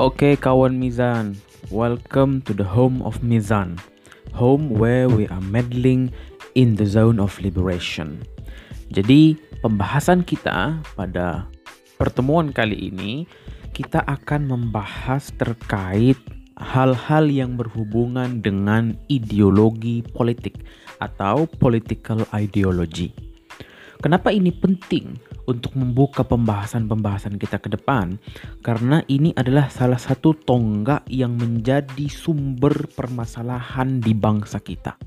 Oke kawan Mizan, welcome to the home of Mizan, home where we are meddling in the zone of liberation. Jadi pembahasan kita pada pertemuan kali ini kita akan membahas terkait hal-hal yang berhubungan dengan ideologi politik atau political ideology. Kenapa ini penting untuk membuka pembahasan-pembahasan kita ke depan? Karena ini adalah salah satu tonggak yang menjadi sumber permasalahan di bangsa kita.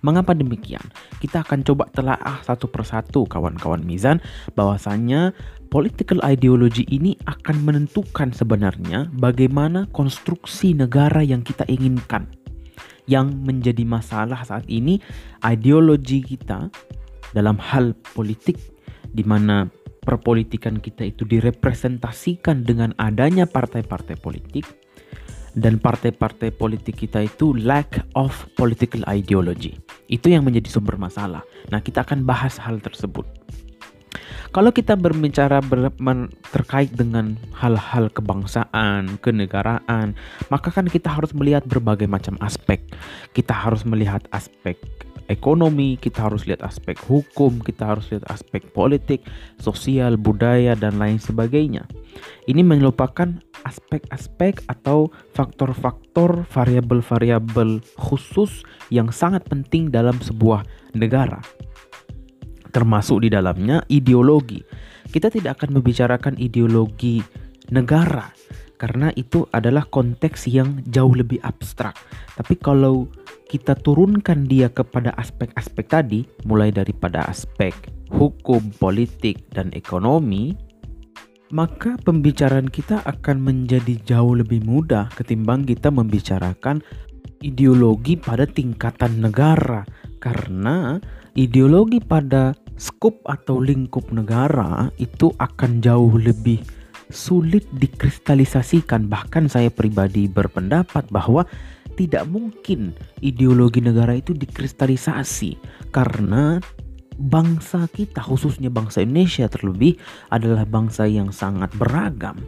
Mengapa demikian? Kita akan coba telaah satu persatu kawan-kawan Mizan bahwasanya political ideology ini akan menentukan sebenarnya bagaimana konstruksi negara yang kita inginkan. Yang menjadi masalah saat ini ideologi kita dalam hal politik di mana perpolitikan kita itu direpresentasikan dengan adanya partai-partai politik dan partai-partai politik kita itu lack of political ideology. Itu yang menjadi sumber masalah. Nah, kita akan bahas hal tersebut. Kalau kita berbicara ber, terkait dengan hal-hal kebangsaan, kenegaraan, maka kan kita harus melihat berbagai macam aspek. Kita harus melihat aspek ekonomi, kita harus lihat aspek hukum, kita harus lihat aspek politik, sosial, budaya, dan lain sebagainya. Ini melupakan aspek-aspek atau faktor-faktor variabel-variabel khusus yang sangat penting dalam sebuah negara. Termasuk di dalamnya ideologi. Kita tidak akan membicarakan ideologi negara karena itu adalah konteks yang jauh lebih abstrak. Tapi kalau kita turunkan dia kepada aspek-aspek tadi, mulai daripada aspek hukum, politik, dan ekonomi, maka pembicaraan kita akan menjadi jauh lebih mudah ketimbang kita membicarakan ideologi pada tingkatan negara karena ideologi pada skup atau lingkup negara itu akan jauh lebih sulit dikristalisasikan bahkan saya pribadi berpendapat bahwa tidak mungkin ideologi negara itu dikristalisasi karena bangsa kita khususnya bangsa Indonesia terlebih adalah bangsa yang sangat beragam.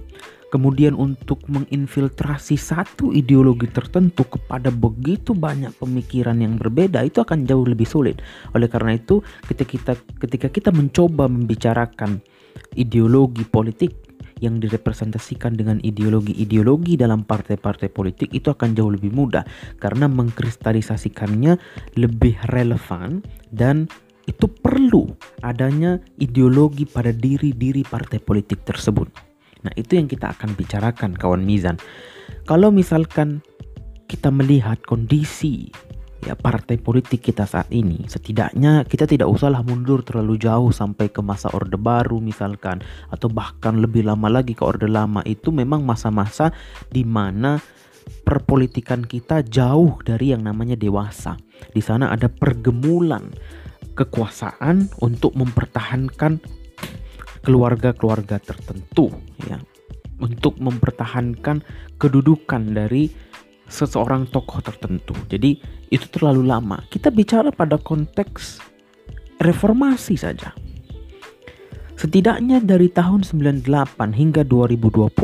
Kemudian untuk menginfiltrasi satu ideologi tertentu kepada begitu banyak pemikiran yang berbeda itu akan jauh lebih sulit. Oleh karena itu ketika kita ketika kita mencoba membicarakan ideologi politik yang direpresentasikan dengan ideologi-ideologi dalam partai-partai politik itu akan jauh lebih mudah karena mengkristalisasikannya lebih relevan dan itu perlu adanya ideologi pada diri-diri partai politik tersebut. Nah, itu yang kita akan bicarakan kawan Mizan. Kalau misalkan kita melihat kondisi ya partai politik kita saat ini setidaknya kita tidak usahlah mundur terlalu jauh sampai ke masa orde baru misalkan atau bahkan lebih lama lagi ke orde lama. Itu memang masa-masa di mana perpolitikan kita jauh dari yang namanya dewasa. Di sana ada pergemulan kekuasaan untuk mempertahankan keluarga-keluarga tertentu ya. Untuk mempertahankan kedudukan dari seseorang tokoh tertentu. Jadi itu terlalu lama. Kita bicara pada konteks reformasi saja. Setidaknya dari tahun 98 hingga 2020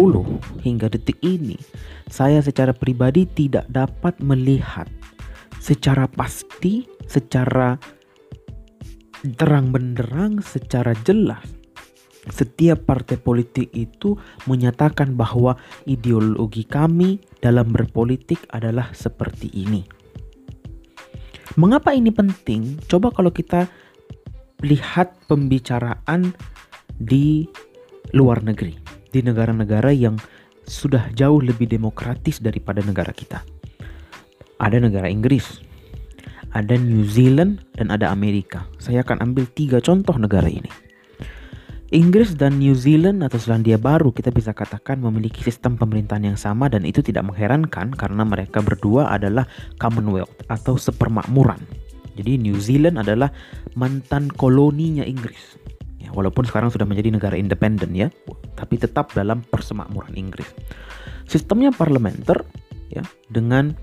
hingga detik ini, saya secara pribadi tidak dapat melihat secara pasti, secara terang benderang, secara jelas setiap partai politik itu menyatakan bahwa ideologi kami dalam berpolitik adalah seperti ini. Mengapa ini penting? Coba kalau kita lihat pembicaraan di luar negeri, di negara-negara yang sudah jauh lebih demokratis daripada negara kita. Ada negara Inggris, ada New Zealand, dan ada Amerika. Saya akan ambil tiga contoh negara ini. Inggris dan New Zealand atau Selandia Baru kita bisa katakan memiliki sistem pemerintahan yang sama dan itu tidak mengherankan karena mereka berdua adalah Commonwealth atau sepermakmuran. Jadi New Zealand adalah mantan koloninya Inggris. Ya, walaupun sekarang sudah menjadi negara independen ya, tapi tetap dalam persemakmuran Inggris. Sistemnya parlementer ya dengan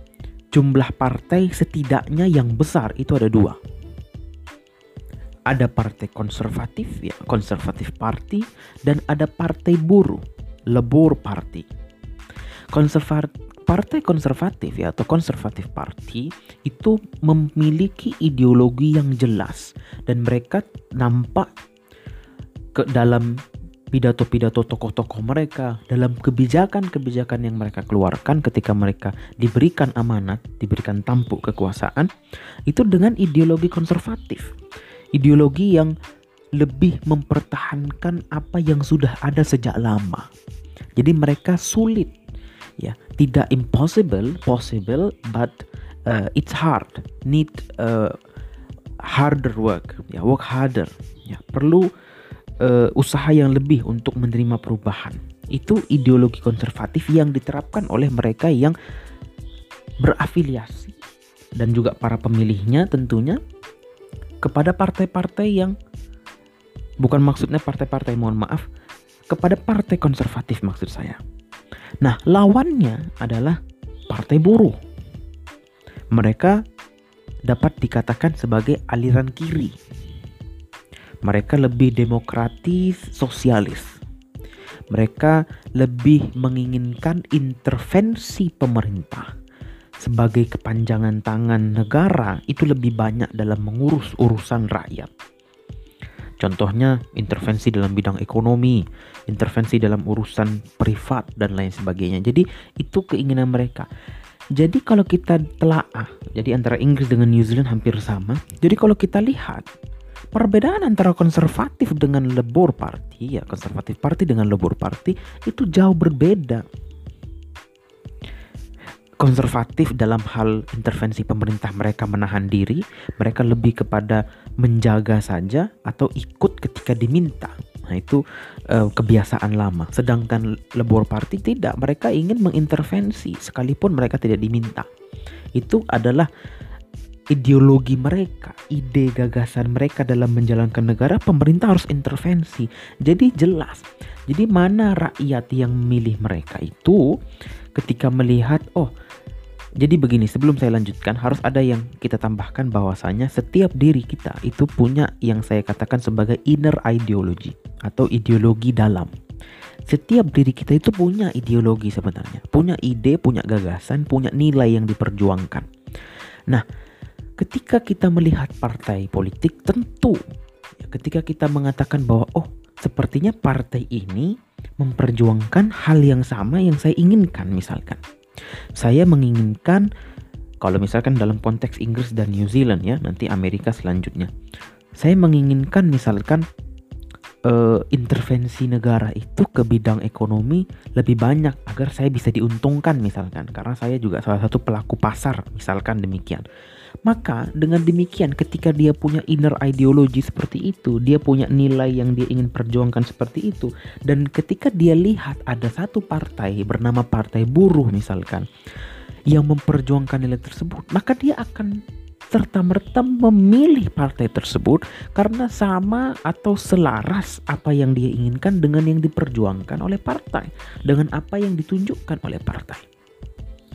jumlah partai setidaknya yang besar itu ada dua ada partai konservatif ya konservatif party dan ada partai buruh lebur party Konservatif partai konservatif ya atau konservatif party itu memiliki ideologi yang jelas dan mereka nampak ke dalam pidato-pidato tokoh-tokoh mereka dalam kebijakan-kebijakan yang mereka keluarkan ketika mereka diberikan amanat, diberikan tampuk kekuasaan itu dengan ideologi konservatif. Ideologi yang lebih mempertahankan apa yang sudah ada sejak lama. Jadi mereka sulit ya. Tidak impossible possible but uh, it's hard. Need uh, harder work ya. Work harder ya. Perlu uh, usaha yang lebih untuk menerima perubahan. Itu ideologi konservatif yang diterapkan oleh mereka yang berafiliasi. Dan juga para pemilihnya tentunya kepada partai-partai yang bukan maksudnya partai-partai mohon maaf kepada partai konservatif maksud saya Nah, lawannya adalah partai buruh. Mereka dapat dikatakan sebagai aliran kiri. Mereka lebih demokratis, sosialis. Mereka lebih menginginkan intervensi pemerintah sebagai kepanjangan tangan negara itu lebih banyak dalam mengurus urusan rakyat. Contohnya intervensi dalam bidang ekonomi, intervensi dalam urusan privat dan lain sebagainya. Jadi itu keinginan mereka. Jadi kalau kita telaah, jadi antara Inggris dengan New Zealand hampir sama. Jadi kalau kita lihat perbedaan antara konservatif dengan Labour Party, ya konservatif party dengan Labour Party itu jauh berbeda konservatif dalam hal intervensi pemerintah mereka menahan diri, mereka lebih kepada menjaga saja atau ikut ketika diminta. Nah, itu uh, kebiasaan lama. Sedangkan Labour Party tidak, mereka ingin mengintervensi sekalipun mereka tidak diminta. Itu adalah ideologi mereka, ide gagasan mereka dalam menjalankan negara, pemerintah harus intervensi. Jadi jelas. Jadi mana rakyat yang memilih mereka itu ketika melihat oh jadi begini, sebelum saya lanjutkan harus ada yang kita tambahkan bahwasanya setiap diri kita itu punya yang saya katakan sebagai inner ideology atau ideologi dalam. Setiap diri kita itu punya ideologi sebenarnya, punya ide, punya gagasan, punya nilai yang diperjuangkan. Nah, ketika kita melihat partai politik tentu ketika kita mengatakan bahwa oh, sepertinya partai ini memperjuangkan hal yang sama yang saya inginkan misalkan saya menginginkan kalau misalkan dalam konteks Inggris dan New Zealand ya, nanti Amerika selanjutnya. Saya menginginkan misalkan uh, intervensi negara itu ke bidang ekonomi lebih banyak agar saya bisa diuntungkan misalkan karena saya juga salah satu pelaku pasar misalkan demikian. Maka dengan demikian ketika dia punya inner ideologi seperti itu, dia punya nilai yang dia ingin perjuangkan seperti itu dan ketika dia lihat ada satu partai bernama Partai Buruh misalkan yang memperjuangkan nilai tersebut, maka dia akan serta-merta memilih partai tersebut karena sama atau selaras apa yang dia inginkan dengan yang diperjuangkan oleh partai, dengan apa yang ditunjukkan oleh partai.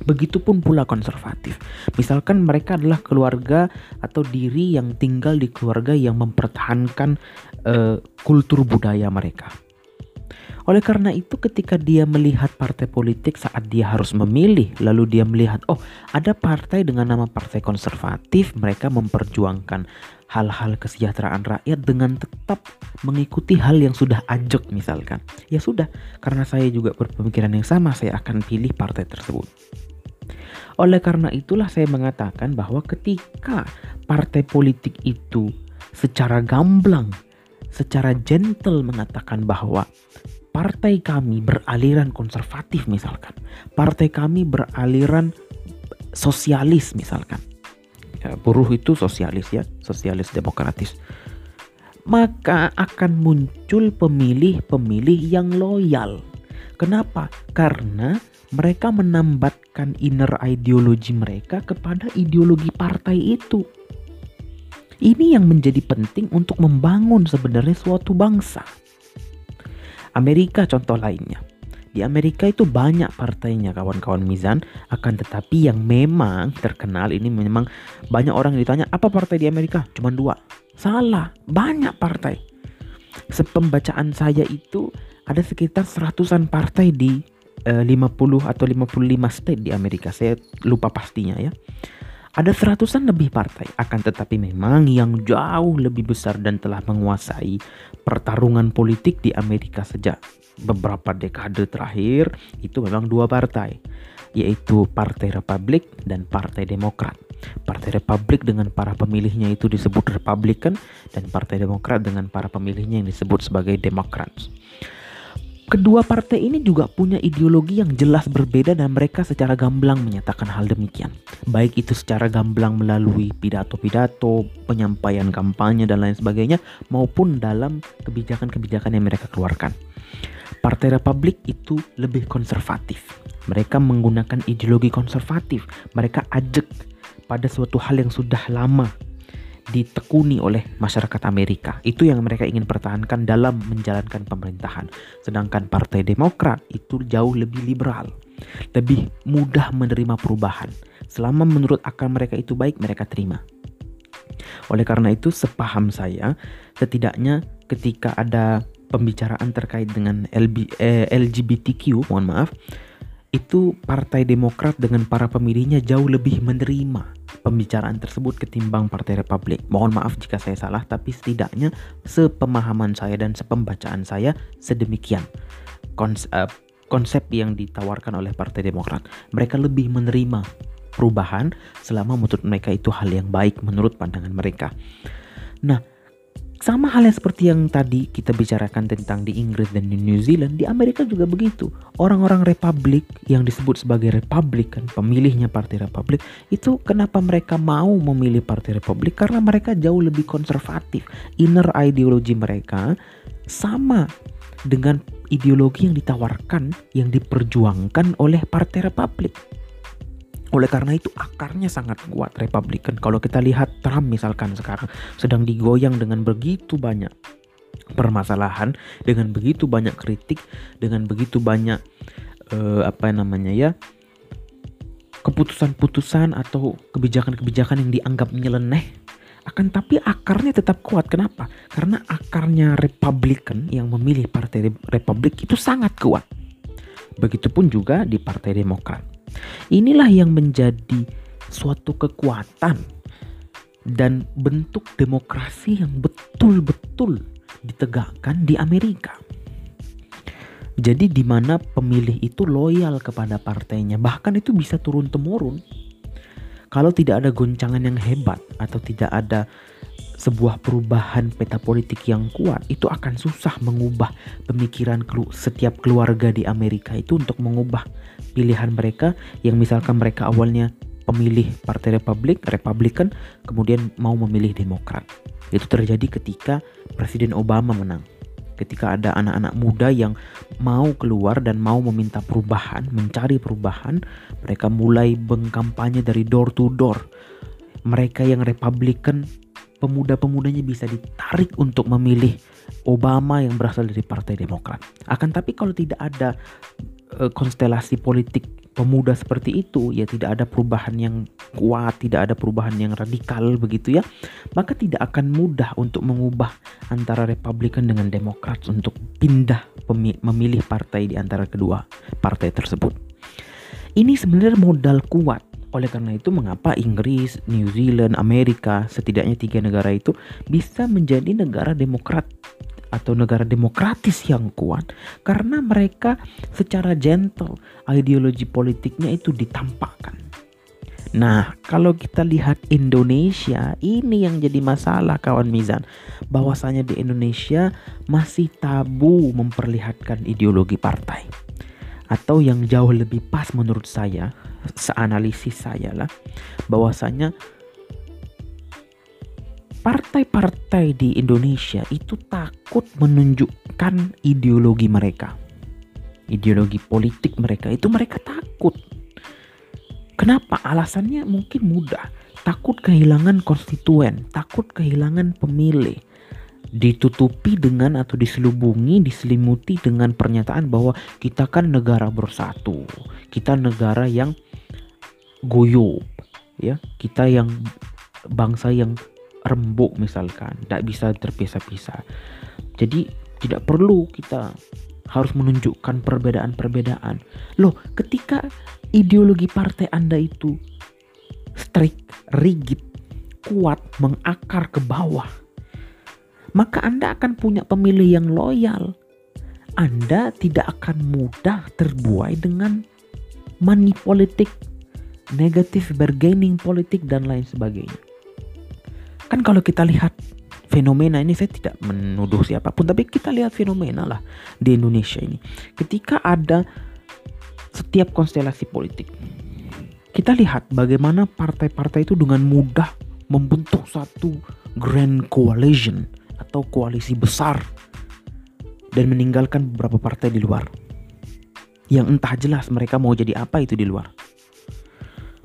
Begitupun pula konservatif. Misalkan mereka adalah keluarga atau diri yang tinggal di keluarga yang mempertahankan uh, kultur budaya mereka. Oleh karena itu ketika dia melihat partai politik saat dia harus memilih lalu dia melihat oh ada partai dengan nama partai konservatif mereka memperjuangkan hal-hal kesejahteraan rakyat dengan tetap mengikuti hal yang sudah ajak misalkan. Ya sudah karena saya juga berpemikiran yang sama saya akan pilih partai tersebut. Oleh karena itulah saya mengatakan bahwa ketika partai politik itu secara gamblang, secara gentle mengatakan bahwa partai kami beraliran konservatif misalkan, partai kami beraliran sosialis misalkan. Ya, buruh itu sosialis ya, sosialis demokratis. Maka akan muncul pemilih-pemilih yang loyal. Kenapa? Karena mereka menambatkan inner ideologi mereka kepada ideologi partai itu. Ini yang menjadi penting untuk membangun sebenarnya suatu bangsa. Amerika contoh lainnya. Di Amerika itu banyak partainya kawan-kawan Mizan akan tetapi yang memang terkenal ini memang banyak orang yang ditanya apa partai di Amerika? Cuma dua. Salah, banyak partai. Sepembacaan saya itu ada sekitar seratusan partai di 50 atau 55 state di Amerika. Saya lupa pastinya ya. Ada seratusan lebih partai, akan tetapi memang yang jauh lebih besar dan telah menguasai pertarungan politik di Amerika sejak beberapa dekade terakhir itu memang dua partai, yaitu Partai Republik dan Partai Demokrat. Partai Republik dengan para pemilihnya itu disebut Republican dan Partai Demokrat dengan para pemilihnya yang disebut sebagai Democrats. Kedua partai ini juga punya ideologi yang jelas berbeda dan mereka secara gamblang menyatakan hal demikian. Baik itu secara gamblang melalui pidato-pidato, penyampaian kampanye dan lain sebagainya maupun dalam kebijakan-kebijakan yang mereka keluarkan. Partai Republik itu lebih konservatif. Mereka menggunakan ideologi konservatif. Mereka ajak pada suatu hal yang sudah lama ditekuni oleh masyarakat Amerika. Itu yang mereka ingin pertahankan dalam menjalankan pemerintahan. Sedangkan Partai Demokrat itu jauh lebih liberal, lebih mudah menerima perubahan. Selama menurut akal mereka itu baik, mereka terima. Oleh karena itu, sepaham saya, setidaknya ketika ada pembicaraan terkait dengan LB, eh, LGBTQ, mohon maaf, itu Partai Demokrat dengan para pemilihnya jauh lebih menerima pembicaraan tersebut ketimbang Partai Republik. Mohon maaf jika saya salah, tapi setidaknya sepemahaman saya dan sepembacaan saya sedemikian. Konsep, uh, konsep yang ditawarkan oleh Partai Demokrat. Mereka lebih menerima perubahan selama menurut mereka itu hal yang baik menurut pandangan mereka. Nah, sama halnya seperti yang tadi kita bicarakan tentang di Inggris dan di New Zealand, di Amerika juga begitu. Orang-orang Republik yang disebut sebagai Republikan, pemilihnya Partai Republik, itu kenapa mereka mau memilih Partai Republik? Karena mereka jauh lebih konservatif. Inner ideologi mereka sama dengan ideologi yang ditawarkan, yang diperjuangkan oleh Partai Republik. Oleh karena itu akarnya sangat kuat Republikan. Kalau kita lihat Trump misalkan sekarang sedang digoyang dengan begitu banyak permasalahan, dengan begitu banyak kritik, dengan begitu banyak uh, apa namanya ya keputusan-putusan atau kebijakan-kebijakan yang dianggap nyeleneh akan tapi akarnya tetap kuat. Kenapa? Karena akarnya Republikan yang memilih Partai Republik itu sangat kuat. Begitupun juga di Partai Demokrat. Inilah yang menjadi suatu kekuatan dan bentuk demokrasi yang betul-betul ditegakkan di Amerika. Jadi di mana pemilih itu loyal kepada partainya, bahkan itu bisa turun temurun. Kalau tidak ada goncangan yang hebat atau tidak ada sebuah perubahan peta politik yang kuat itu akan susah mengubah pemikiran setiap keluarga di Amerika itu untuk mengubah pilihan mereka yang misalkan mereka awalnya pemilih Partai Republik, Republikan, kemudian mau memilih Demokrat. Itu terjadi ketika Presiden Obama menang. Ketika ada anak-anak muda yang mau keluar dan mau meminta perubahan, mencari perubahan, mereka mulai bengkampanye dari door to door. Mereka yang Republikan pemuda-pemudanya bisa ditarik untuk memilih Obama yang berasal dari Partai Demokrat. Akan tapi kalau tidak ada uh, konstelasi politik pemuda seperti itu, ya tidak ada perubahan yang kuat, tidak ada perubahan yang radikal begitu ya, maka tidak akan mudah untuk mengubah antara Republikan dengan Demokrat untuk pindah memilih partai di antara kedua partai tersebut. Ini sebenarnya modal kuat oleh karena itu mengapa Inggris, New Zealand, Amerika, setidaknya tiga negara itu bisa menjadi negara demokrat atau negara demokratis yang kuat karena mereka secara gentle ideologi politiknya itu ditampakkan. Nah, kalau kita lihat Indonesia, ini yang jadi masalah kawan Mizan. Bahwasanya di Indonesia masih tabu memperlihatkan ideologi partai. Atau yang jauh lebih pas menurut saya, seanalisis saya lah bahwasanya partai-partai di Indonesia itu takut menunjukkan ideologi mereka. Ideologi politik mereka itu mereka takut. Kenapa? Alasannya mungkin mudah. Takut kehilangan konstituen, takut kehilangan pemilih. Ditutupi dengan atau diselubungi, diselimuti dengan pernyataan bahwa kita kan negara bersatu. Kita negara yang goyop ya kita yang bangsa yang rembuk misalkan tidak bisa terpisah-pisah jadi tidak perlu kita harus menunjukkan perbedaan-perbedaan. Loh, ketika ideologi partai Anda itu strict, rigid, kuat, mengakar ke bawah, maka Anda akan punya pemilih yang loyal. Anda tidak akan mudah terbuai dengan money politik, negatif bargaining politik dan lain sebagainya. Kan kalau kita lihat fenomena ini saya tidak menuduh siapa pun tapi kita lihat fenomena lah di Indonesia ini. Ketika ada setiap konstelasi politik kita lihat bagaimana partai-partai itu dengan mudah membentuk satu grand coalition atau koalisi besar dan meninggalkan beberapa partai di luar. Yang entah jelas mereka mau jadi apa itu di luar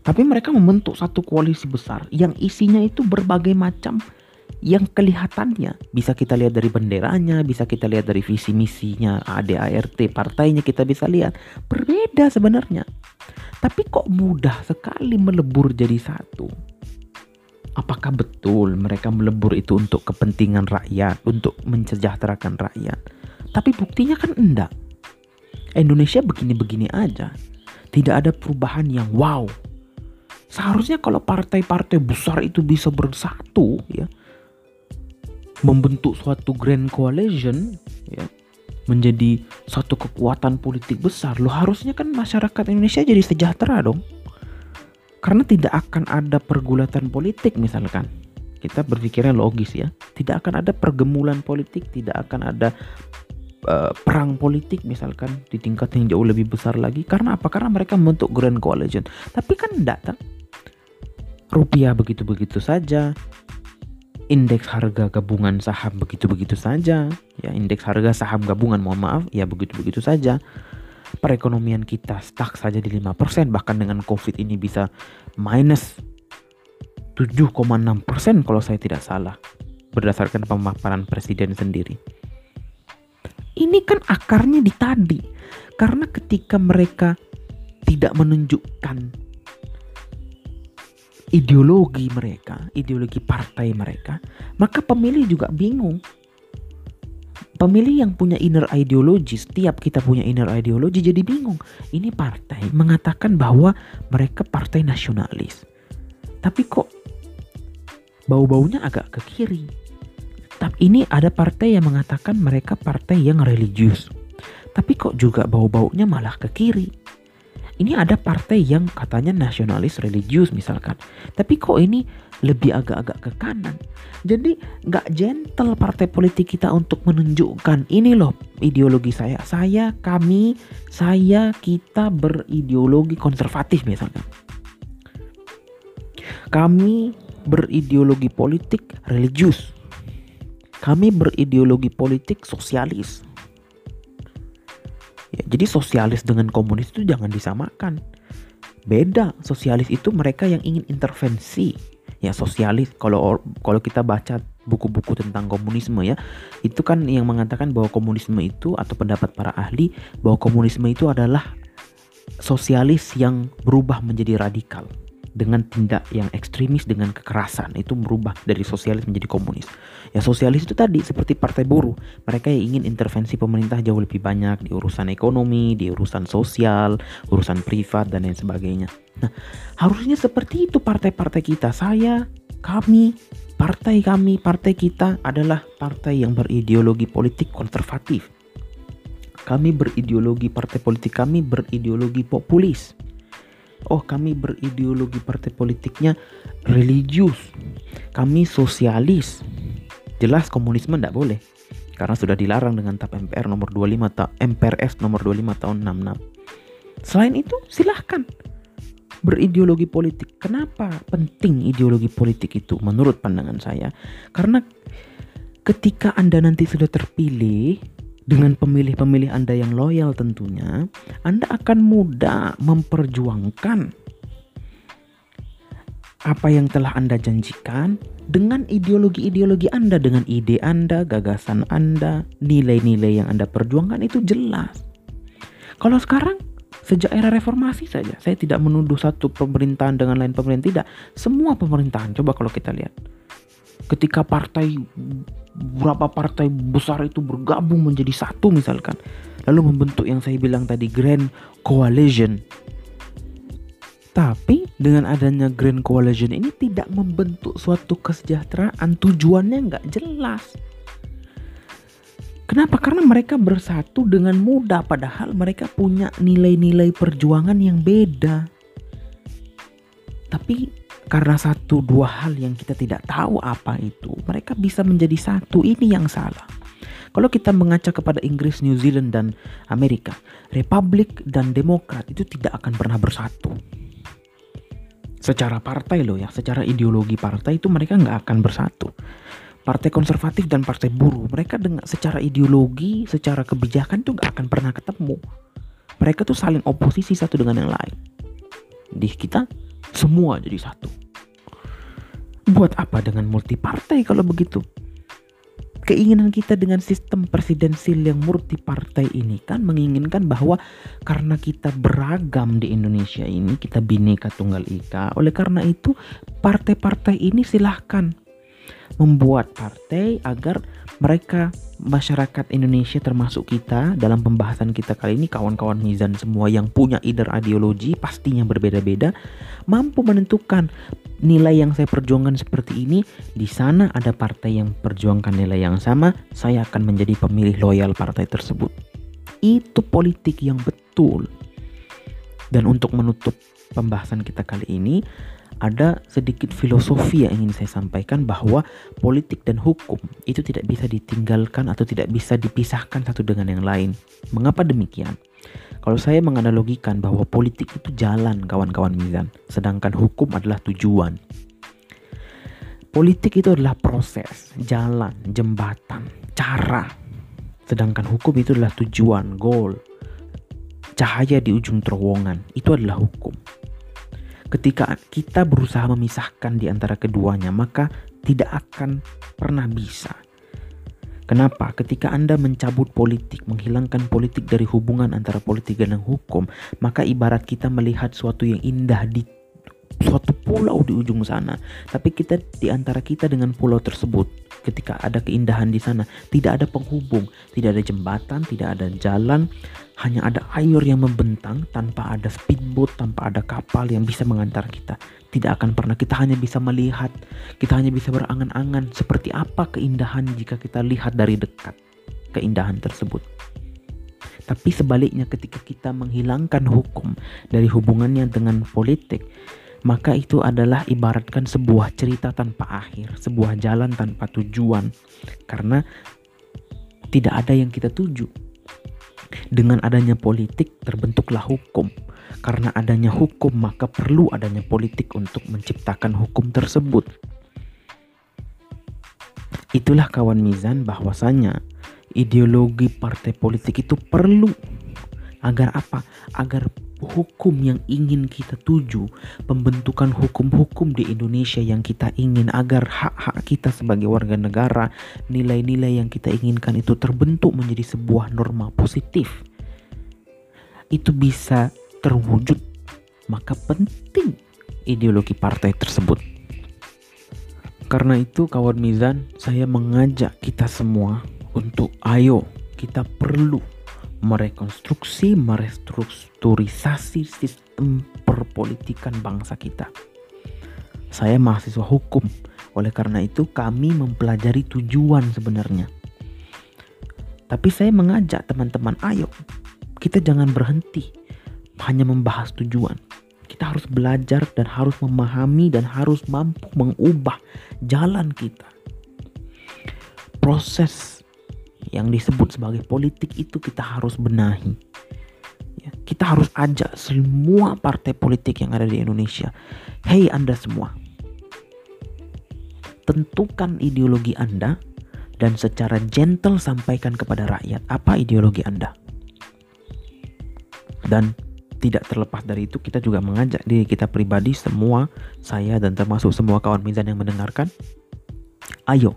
tapi mereka membentuk satu koalisi besar yang isinya itu berbagai macam yang kelihatannya bisa kita lihat dari benderanya, bisa kita lihat dari visi misinya ADART partainya kita bisa lihat berbeda sebenarnya. Tapi kok mudah sekali melebur jadi satu? Apakah betul mereka melebur itu untuk kepentingan rakyat, untuk mensejahterakan rakyat? Tapi buktinya kan enggak. Indonesia begini-begini aja. Tidak ada perubahan yang wow. Seharusnya kalau partai-partai besar itu bisa bersatu ya, membentuk suatu grand coalition ya menjadi satu kekuatan politik besar lo harusnya kan masyarakat Indonesia jadi sejahtera dong. Karena tidak akan ada pergulatan politik misalkan. Kita berpikirnya logis ya. Tidak akan ada pergemulan politik tidak akan ada uh, perang politik misalkan di tingkat yang jauh lebih besar lagi. Karena apa? Karena mereka membentuk grand coalition. Tapi kan tidak tak rupiah begitu-begitu saja. Indeks harga gabungan saham begitu-begitu saja. Ya indeks harga saham gabungan mohon maaf ya begitu-begitu saja. Perekonomian kita stuck saja di 5% bahkan dengan covid ini bisa minus 7,6% kalau saya tidak salah berdasarkan pemaparan presiden sendiri. Ini kan akarnya di tadi karena ketika mereka tidak menunjukkan ideologi mereka, ideologi partai mereka, maka pemilih juga bingung. Pemilih yang punya inner ideologi, setiap kita punya inner ideologi jadi bingung. Ini partai mengatakan bahwa mereka partai nasionalis. Tapi kok bau-baunya agak ke kiri. Tapi ini ada partai yang mengatakan mereka partai yang religius. Tapi kok juga bau-baunya malah ke kiri ini ada partai yang katanya nasionalis religius misalkan. Tapi kok ini lebih agak-agak ke kanan? Jadi nggak gentle partai politik kita untuk menunjukkan ini loh ideologi saya. Saya kami saya kita berideologi konservatif misalkan. Kami berideologi politik religius. Kami berideologi politik sosialis Ya, jadi sosialis dengan komunis itu jangan disamakan. Beda, sosialis itu mereka yang ingin intervensi. Ya sosialis kalau kalau kita baca buku-buku tentang komunisme ya, itu kan yang mengatakan bahwa komunisme itu atau pendapat para ahli bahwa komunisme itu adalah sosialis yang berubah menjadi radikal dengan tindak yang ekstremis dengan kekerasan itu merubah dari sosialis menjadi komunis. Ya sosialis itu tadi seperti partai buruh, mereka yang ingin intervensi pemerintah jauh lebih banyak di urusan ekonomi, di urusan sosial, urusan privat dan lain sebagainya. Nah, harusnya seperti itu partai-partai kita. Saya, kami, partai kami, partai kita adalah partai yang berideologi politik konservatif. Kami berideologi partai politik kami berideologi populis oh kami berideologi partai politiknya religius. Kami sosialis. Jelas komunisme tidak boleh. Karena sudah dilarang dengan TAP MPR nomor 25 ta MPRS nomor 25 tahun 66 selain itu silahkan berideologi politik. Kenapa penting ideologi politik itu menurut pandangan saya? Karena ketika anda nanti sudah terpilih dengan pemilih-pemilih Anda yang loyal tentunya, Anda akan mudah memperjuangkan apa yang telah Anda janjikan dengan ideologi-ideologi Anda, dengan ide Anda, gagasan Anda, nilai-nilai yang Anda perjuangkan itu jelas. Kalau sekarang sejak era reformasi saja, saya tidak menuduh satu pemerintahan dengan lain pemerintahan, tidak. Semua pemerintahan, coba kalau kita lihat. Ketika partai berapa partai besar itu bergabung menjadi satu misalkan lalu membentuk yang saya bilang tadi Grand Coalition. Tapi dengan adanya Grand Coalition ini tidak membentuk suatu kesejahteraan, tujuannya nggak jelas. Kenapa? Karena mereka bersatu dengan mudah padahal mereka punya nilai-nilai perjuangan yang beda. Tapi karena satu dua hal yang kita tidak tahu apa itu, mereka bisa menjadi satu. Ini yang salah. Kalau kita mengaca kepada Inggris, New Zealand, dan Amerika, Republik dan Demokrat itu tidak akan pernah bersatu secara partai loh ya, secara ideologi partai itu mereka nggak akan bersatu. Partai konservatif dan partai buruh, mereka dengan secara ideologi, secara kebijakan itu nggak akan pernah ketemu. Mereka tuh saling oposisi satu dengan yang lain. Di kita semua jadi satu. Buat apa dengan multi partai kalau begitu? keinginan kita dengan sistem presidensil yang multi partai ini kan menginginkan bahwa karena kita beragam di Indonesia ini kita bineka tunggal ika oleh karena itu partai-partai ini silahkan membuat partai agar mereka masyarakat Indonesia termasuk kita dalam pembahasan kita kali ini kawan-kawan Mizan semua yang punya ide ideologi pastinya berbeda-beda mampu menentukan nilai yang saya perjuangkan seperti ini. Di sana ada partai yang perjuangkan nilai yang sama saya akan menjadi pemilih loyal partai tersebut. Itu politik yang betul. Dan untuk menutup pembahasan kita kali ini ada sedikit filosofi yang ingin saya sampaikan bahwa politik dan hukum itu tidak bisa ditinggalkan atau tidak bisa dipisahkan satu dengan yang lain. Mengapa demikian? Kalau saya menganalogikan bahwa politik itu jalan kawan-kawan Mizan, sedangkan hukum adalah tujuan. Politik itu adalah proses, jalan, jembatan, cara. Sedangkan hukum itu adalah tujuan, goal, cahaya di ujung terowongan. Itu adalah hukum. Ketika kita berusaha memisahkan di antara keduanya, maka tidak akan pernah bisa. Kenapa? Ketika Anda mencabut politik, menghilangkan politik dari hubungan antara politik dan hukum, maka ibarat kita melihat suatu yang indah di suatu pulau di ujung sana. Tapi kita di antara kita dengan pulau tersebut, ketika ada keindahan di sana, tidak ada penghubung, tidak ada jembatan, tidak ada jalan, hanya ada air yang membentang tanpa ada speedboat, tanpa ada kapal yang bisa mengantar kita. Tidak akan pernah kita hanya bisa melihat, kita hanya bisa berangan-angan seperti apa keindahan jika kita lihat dari dekat keindahan tersebut. Tapi sebaliknya ketika kita menghilangkan hukum dari hubungannya dengan politik, maka itu adalah ibaratkan sebuah cerita tanpa akhir, sebuah jalan tanpa tujuan. Karena tidak ada yang kita tuju dengan adanya politik terbentuklah hukum. Karena adanya hukum maka perlu adanya politik untuk menciptakan hukum tersebut. Itulah kawan Mizan bahwasanya ideologi partai politik itu perlu agar apa? Agar hukum yang ingin kita tuju, pembentukan hukum-hukum di Indonesia yang kita ingin agar hak-hak kita sebagai warga negara, nilai-nilai yang kita inginkan itu terbentuk menjadi sebuah norma positif. Itu bisa terwujud, maka penting ideologi partai tersebut. Karena itu kawan Mizan, saya mengajak kita semua untuk ayo kita perlu merekonstruksi, merestrukturisasi sistem perpolitikan bangsa kita. Saya mahasiswa hukum, oleh karena itu kami mempelajari tujuan sebenarnya. Tapi saya mengajak teman-teman, ayo kita jangan berhenti hanya membahas tujuan. Kita harus belajar dan harus memahami dan harus mampu mengubah jalan kita. Proses yang disebut sebagai politik itu kita harus benahi. Ya, kita harus ajak semua partai politik yang ada di Indonesia. Hei Anda semua, tentukan ideologi Anda dan secara gentle sampaikan kepada rakyat apa ideologi Anda. Dan tidak terlepas dari itu kita juga mengajak diri kita pribadi semua saya dan termasuk semua kawan mizan yang mendengarkan ayo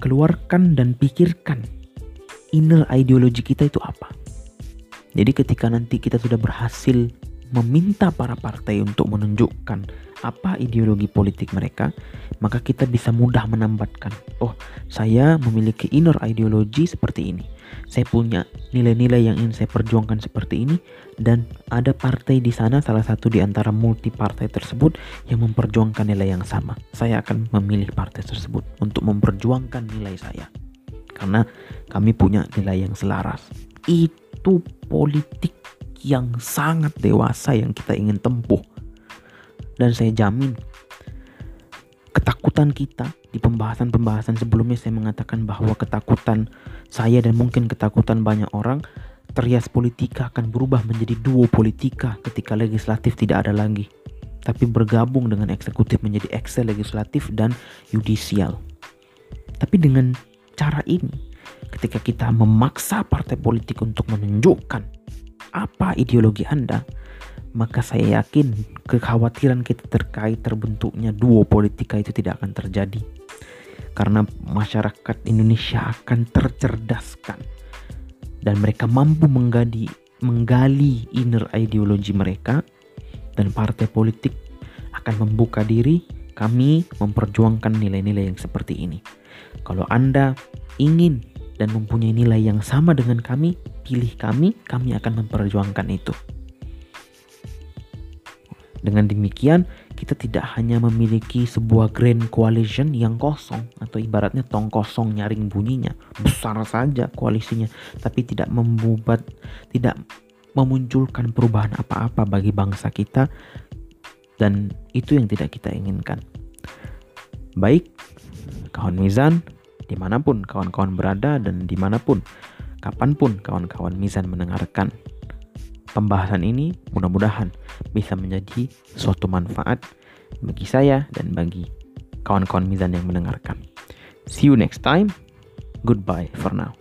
keluarkan dan pikirkan inner ideologi kita itu apa. Jadi ketika nanti kita sudah berhasil meminta para partai untuk menunjukkan apa ideologi politik mereka, maka kita bisa mudah menambatkan, oh, saya memiliki inner ideologi seperti ini. Saya punya nilai-nilai yang ingin saya perjuangkan seperti ini dan ada partai di sana salah satu di antara multi partai tersebut yang memperjuangkan nilai yang sama. Saya akan memilih partai tersebut untuk memperjuangkan nilai saya. Karena kami punya nilai yang selaras. Itu politik yang sangat dewasa yang kita ingin tempuh. Dan saya jamin ketakutan kita di pembahasan-pembahasan sebelumnya saya mengatakan bahwa ketakutan saya dan mungkin ketakutan banyak orang terias politika akan berubah menjadi duo politika ketika legislatif tidak ada lagi. Tapi bergabung dengan eksekutif menjadi eksel legislatif dan yudisial. Tapi dengan cara ini ketika kita memaksa partai politik untuk menunjukkan apa ideologi Anda maka saya yakin kekhawatiran kita terkait terbentuknya duo politika itu tidak akan terjadi. Karena masyarakat Indonesia akan tercerdaskan dan mereka mampu menggali, menggali inner ideologi mereka dan partai politik akan membuka diri kami memperjuangkan nilai-nilai yang seperti ini. Kalau Anda ingin dan mempunyai nilai yang sama dengan kami, pilih kami, kami akan memperjuangkan itu. Dengan demikian, kita tidak hanya memiliki sebuah grand coalition yang kosong atau ibaratnya tong kosong nyaring bunyinya, besar saja koalisinya, tapi tidak membuat tidak memunculkan perubahan apa-apa bagi bangsa kita dan itu yang tidak kita inginkan. Baik, kawan Mizan, di mana pun kawan-kawan berada dan di mana pun, kapan pun kawan-kawan Mizan mendengarkan pembahasan ini mudah-mudahan bisa menjadi suatu manfaat bagi saya dan bagi kawan-kawan Mizan yang mendengarkan. See you next time. Goodbye for now.